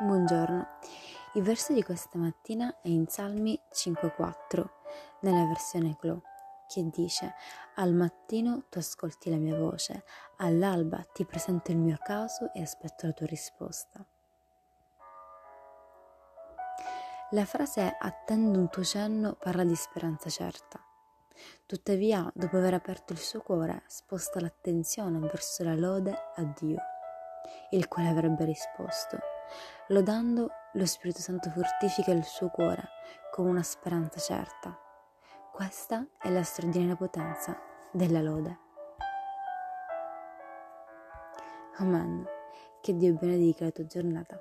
Buongiorno. Il verso di questa mattina è in Salmi 5:4, nella versione Clo, che dice: Al mattino tu ascolti la mia voce, all'alba ti presento il mio caso e aspetto la tua risposta. La frase attendo un tuo cenno parla di speranza certa. Tuttavia, dopo aver aperto il suo cuore, sposta l'attenzione verso la lode a Dio, il quale avrebbe risposto. Lodando, lo Spirito Santo fortifica il suo cuore con una speranza certa. Questa è la straordinaria potenza della lode. Amen. Che Dio benedica la tua giornata.